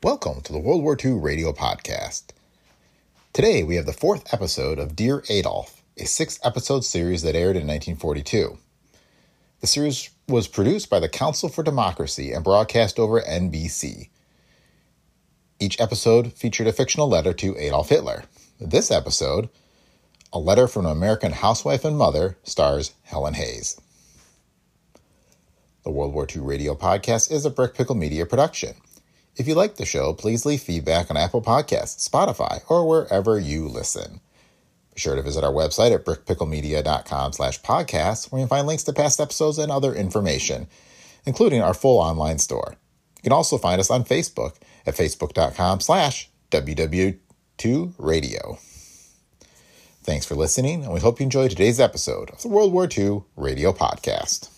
Welcome to the World War II Radio Podcast. Today we have the fourth episode of Dear Adolf, a six episode series that aired in 1942. The series was produced by the Council for Democracy and broadcast over NBC. Each episode featured a fictional letter to Adolf Hitler. This episode, A Letter from an American Housewife and Mother, stars Helen Hayes. The World War II Radio Podcast is a Brick Pickle Media production. If you like the show, please leave feedback on Apple Podcasts, Spotify, or wherever you listen. Be sure to visit our website at brickpicklemedia.com slash podcasts, where you can find links to past episodes and other information, including our full online store. You can also find us on Facebook at facebook.com slash ww2radio. Thanks for listening, and we hope you enjoyed today's episode of the World War II Radio Podcast.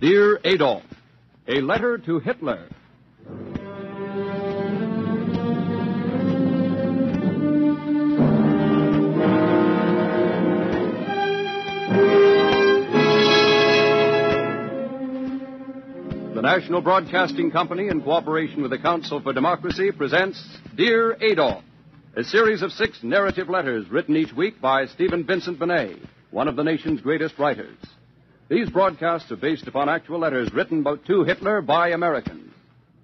Dear Adolf, a letter to Hitler. The National Broadcasting Company, in cooperation with the Council for Democracy, presents Dear Adolf, a series of six narrative letters written each week by Stephen Vincent Benet, one of the nation's greatest writers. These broadcasts are based upon actual letters written to Hitler by Americans.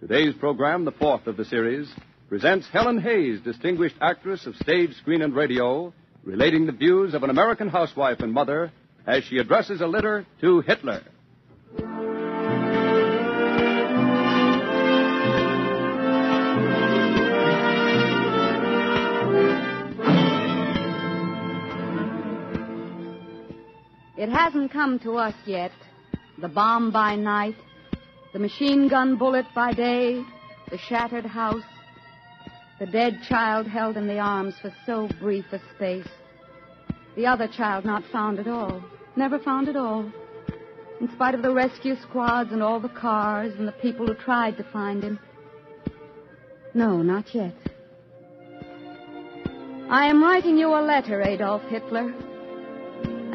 Today's program, the fourth of the series, presents Helen Hayes, distinguished actress of stage, screen, and radio, relating the views of an American housewife and mother as she addresses a letter to Hitler. It hasn't come to us yet. The bomb by night, the machine gun bullet by day, the shattered house, the dead child held in the arms for so brief a space. The other child not found at all, never found at all. In spite of the rescue squads and all the cars and the people who tried to find him. No, not yet. I am writing you a letter, Adolf Hitler.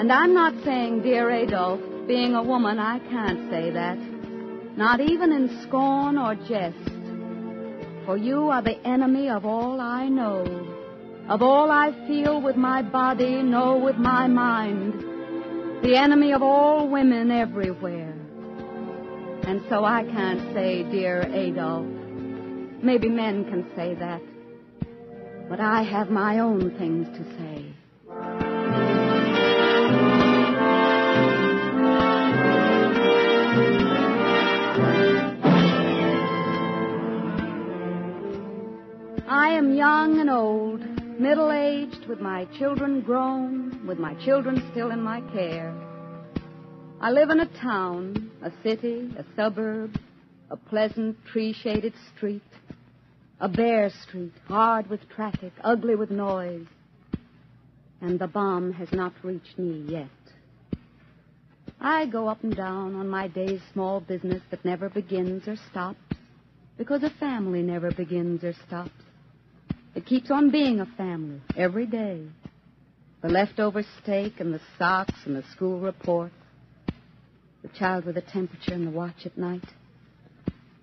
And I'm not saying, dear Adolf, being a woman, I can't say that. Not even in scorn or jest. For you are the enemy of all I know, of all I feel with my body, know with my mind, the enemy of all women everywhere. And so I can't say, dear Adolf. Maybe men can say that. But I have my own things to say. I am young and old, middle aged, with my children grown, with my children still in my care. I live in a town, a city, a suburb, a pleasant tree shaded street, a bare street, hard with traffic, ugly with noise. And the bomb has not reached me yet. I go up and down on my day's small business that never begins or stops, because a family never begins or stops. It keeps on being a family every day. The leftover steak and the socks and the school report. The child with the temperature and the watch at night.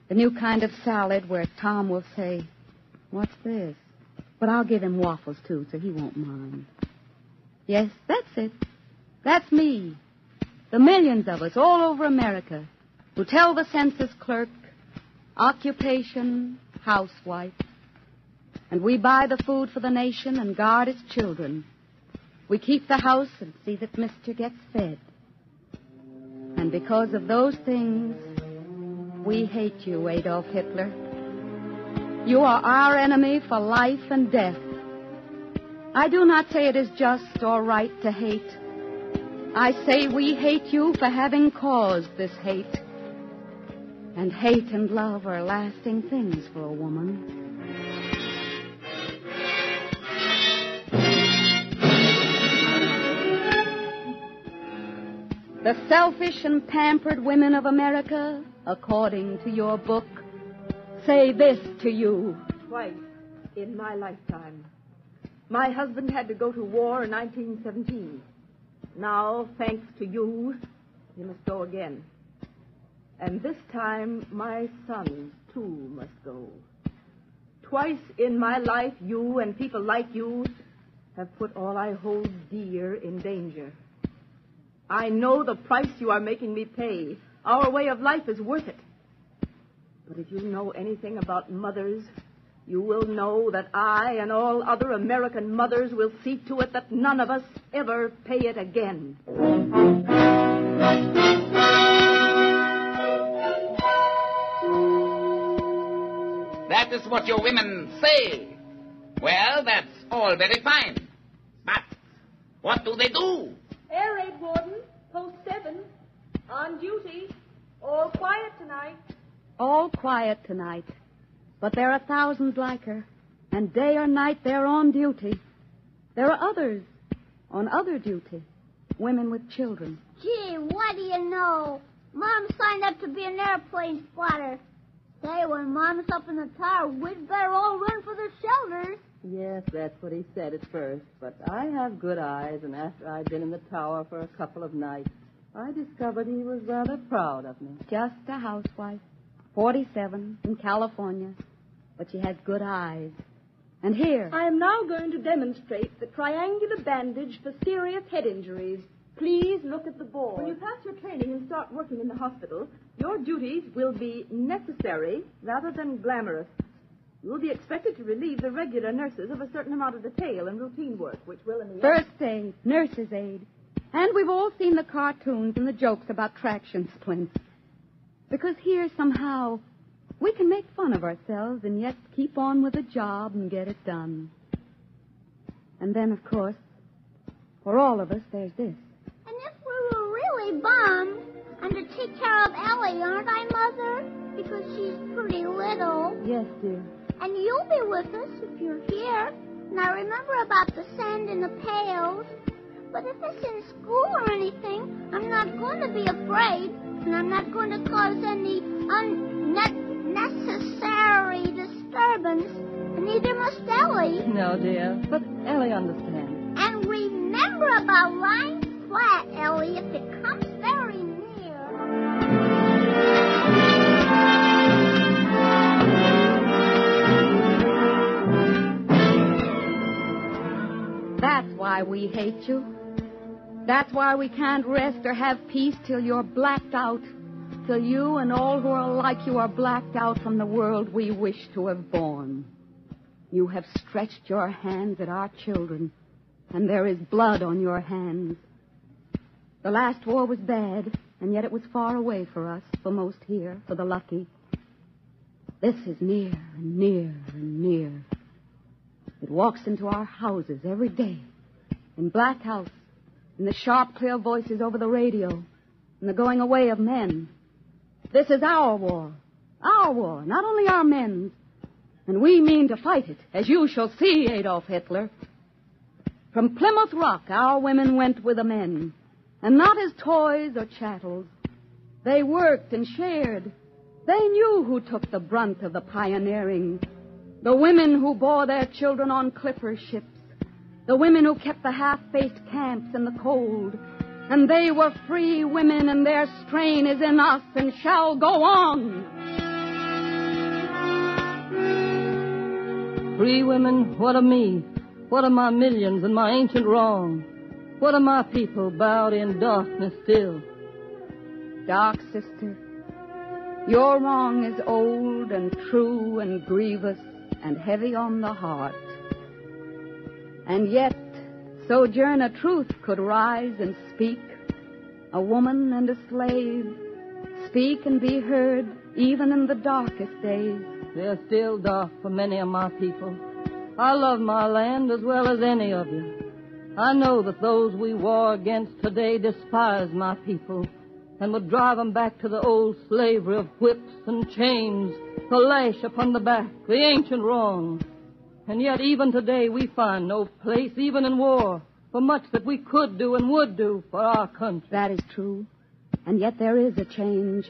The new kind of salad where Tom will say, What's this? But I'll give him waffles, too, so he won't mind. Yes, that's it. That's me. The millions of us all over America. who tell the census clerk, occupation, housewife. And we buy the food for the nation and guard its children. We keep the house and see that Mr. gets fed. And because of those things, we hate you, Adolf Hitler. You are our enemy for life and death. I do not say it is just or right to hate. I say we hate you for having caused this hate. And hate and love are lasting things for a woman. The selfish and pampered women of America, according to your book, say this to you. Twice in my lifetime. My husband had to go to war in 1917. Now, thanks to you, he must go again. And this time, my sons, too, must go. Twice in my life, you and people like you have put all I hold dear in danger. I know the price you are making me pay. Our way of life is worth it. But if you know anything about mothers, you will know that I and all other American mothers will see to it that none of us ever pay it again. That is what your women say. Well, that's all very fine. But what do they do? Air raid warden, post seven, on duty. All quiet tonight. All quiet tonight. But there are thousands like her, and day or night they're on duty. There are others on other duty, women with children. Gee, what do you know? Mom signed up to be an airplane spotter. Say, when Mom's up in the tower, we'd better all run for the shelters. Yes, that's what he said at first. But I have good eyes, and after I'd been in the tower for a couple of nights, I discovered he was rather proud of me. Just a housewife, 47, in California. But she has good eyes. And here. I am now going to demonstrate the triangular bandage for serious head injuries. Please look at the board. When you pass your training and start working in the hospital, your duties will be necessary rather than glamorous. You will be expected to relieve the regular nurses of a certain amount of detail and routine work, which will, in the First aid, nurse's aid. And we've all seen the cartoons and the jokes about traction splints. Because here, somehow, we can make fun of ourselves and yet keep on with the job and get it done. And then, of course, for all of us, there's this. And if we were really bummed, I'm to take care of Ellie, aren't I, Mother? Because she's pretty little. Yes, dear. And you'll be with us if you're here. Now remember about the sand in the pails. But if it's in school or anything, I'm not going to be afraid. And I'm not going to cause any unnecessary disturbance. And neither must Ellie. No, dear. But Ellie understands. And remember about lying flat, Ellie, if it comes why we hate you. That's why we can't rest or have peace till you're blacked out. Till you and all who are like you are blacked out from the world we wish to have born. You have stretched your hands at our children, and there is blood on your hands. The last war was bad, and yet it was far away for us, for most here, for the lucky. This is near and near and near. It walks into our houses every day, in Black House, in the sharp, clear voices over the radio, in the going away of men. This is our war. Our war, not only our men's. And we mean to fight it, as you shall see, Adolf Hitler. From Plymouth Rock, our women went with the men, and not as toys or chattels. They worked and shared. They knew who took the brunt of the pioneering. The women who bore their children on clipper ships. The women who kept the half-faced camps in the cold. And they were free women, and their strain is in us and shall go on. Free women, what of me? What of my millions and my ancient wrong? What of my people bowed in darkness still? Dark sister, Your wrong is old and true and grievous and heavy on the heart. And yet, Sojourner Truth could rise and speak, a woman and a slave, speak and be heard even in the darkest days. They're still dark for many of my people. I love my land as well as any of you. I know that those we war against today despise my people and would drive them back to the old slavery of whips and chains, the lash upon the back, the ancient wrong. And yet even today we find no place, even in war, for much that we could do and would do for our country. That is true. And yet there is a change.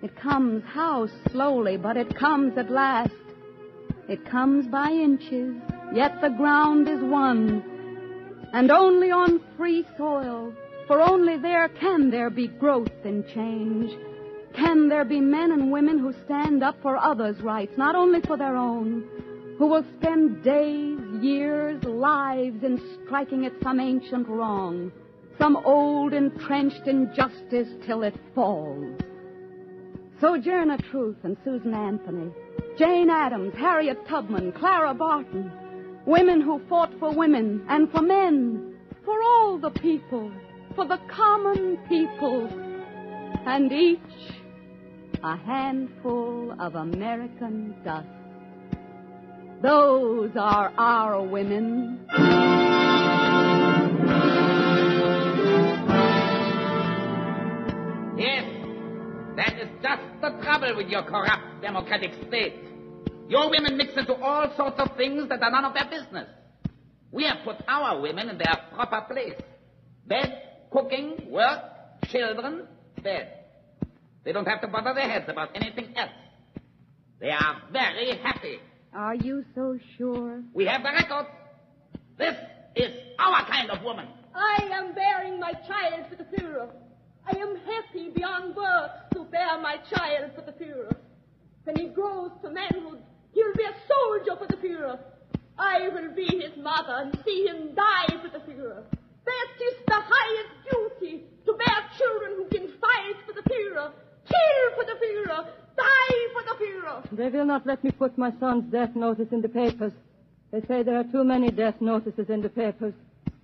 It comes, how slowly, but it comes at last. It comes by inches, yet the ground is won. And only on free soil, for only there can there be growth and change. Can there be men and women who stand up for others' rights, not only for their own, who will spend days, years, lives in striking at some ancient wrong, some old entrenched injustice till it falls. Sojourner Truth and Susan Anthony, Jane Addams, Harriet Tubman, Clara Barton, women who fought for women and for men, for all the people, for the common people, and each a handful of American dust. Those are our women. Yes, that is just the trouble with your corrupt democratic state. Your women mix into all sorts of things that are none of their business. We have put our women in their proper place. Bed, cooking, work, children, bed. They don't have to bother their heads about anything else. They are very happy. Are you so sure? We have the record. This is our kind of woman. I am bearing my child for the Führer. I am happy beyond words to bear my child for the Führer. When he grows to manhood, he will be a soldier for the Führer. I will be his mother and see him die for the Führer. That is the highest duty, to bear children who can fight for the Führer, kill for the Führer, die for the Führer. They will not let me put my son's death notice in the papers. They say there are too many death notices in the papers.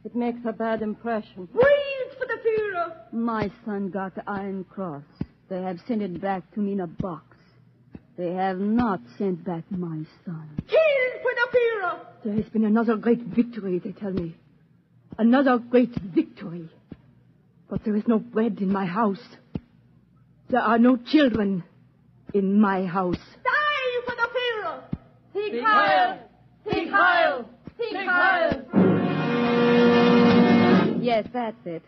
It makes a bad impression. Breathe for the Führer. My son got the Iron Cross. They have sent it back to me in a box. They have not sent back my son. Kill for the Führer. There has been another great victory, they tell me. Another great victory. But there is no bread in my house. There are no children in my house. Die for the Führer. Sieg Heil! Sieg Heil! Sieg Heil! Yes, that's it.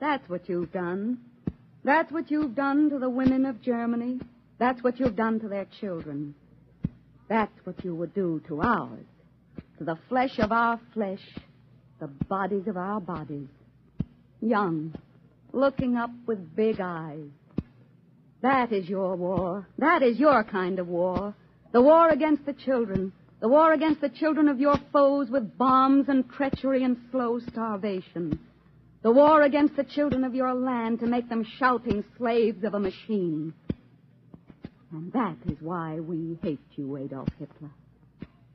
That's what you've done. That's what you've done to the women of Germany. That's what you've done to their children. That's what you would do to ours. To the flesh of our flesh, the bodies of our bodies. Young, looking up with big eyes. That is your war. That is your kind of war. The war against the children. The war against the children of your foes with bombs and treachery and slow starvation. The war against the children of your land to make them shouting slaves of a machine. And that is why we hate you, Adolf Hitler.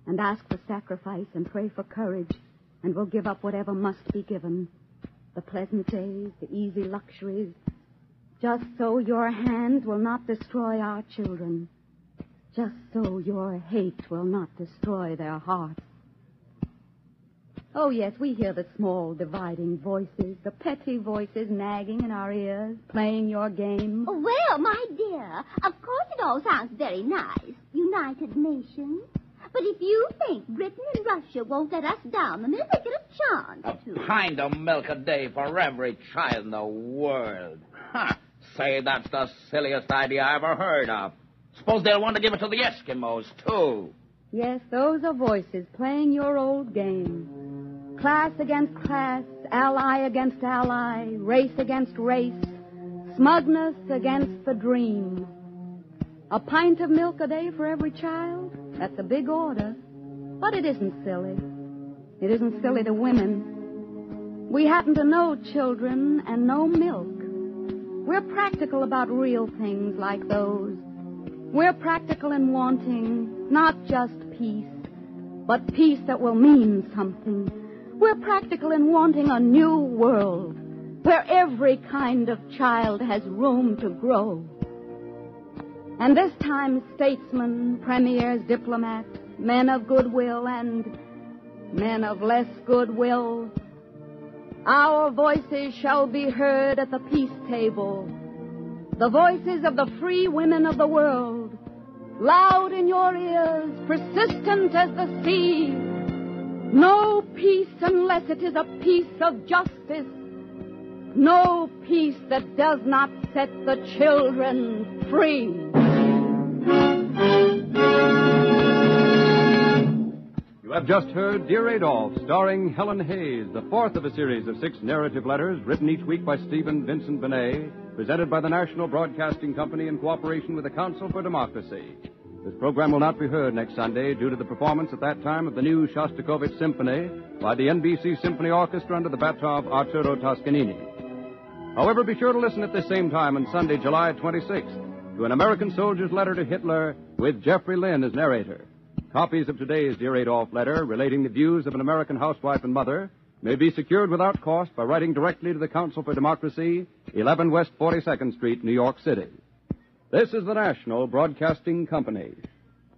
And ask for sacrifice and pray for courage, and will give up whatever must be given. The pleasant days, the easy luxuries, just so your hands will not destroy our children. Just so your hate will not destroy their hearts. Oh, yes, we hear the small dividing voices, the petty voices nagging in our ears, playing your game. Oh, well, my dear, of course it all sounds very nice. United Nations. But if you think Britain and Russia won't let us down the minute they get a chance A pint of milk a day for every child in the world. Ha! Say, that's the silliest idea I ever heard of. Suppose they'll want to give it to the Eskimos, too. Yes, those are voices playing your old game. Class against class, ally against ally, race against race, smugness against the dream. A pint of milk a day for every child? That's a big order. But it isn't silly. It isn't silly to women. We happen to know children and know milk. We're practical about real things like those We're practical in wanting not just peace, but peace that will mean something. We're practical in wanting a new world where every kind of child has room to grow. And this time, statesmen, premiers, diplomats, men of goodwill, and men of less goodwill, our voices shall be heard at the peace table. The voices of the free women of the world, loud in your ears, persistent as the sea. No peace unless it is a peace of justice. No peace that does not set the children free. You have just heard Dear Adolf, starring Helen Hayes, the fourth of a series of six narrative letters written each week by Stephen Vincent Benet, presented by the National Broadcasting Company in cooperation with the Council for Democracy. This program will not be heard next Sunday due to the performance at that time of the new Shostakovich Symphony by the NBC Symphony Orchestra under the baton of Arturo Toscanini. However, be sure to listen at the same time on Sunday, July 26th, to an American soldier's letter to Hitler with Jeffrey Lynn as narrator. Copies of today's Dear Adolf letter relating the views of an American housewife and mother may be secured without cost by writing directly to the Council for Democracy, 11 West 42nd Street, New York City. This is the National Broadcasting Company.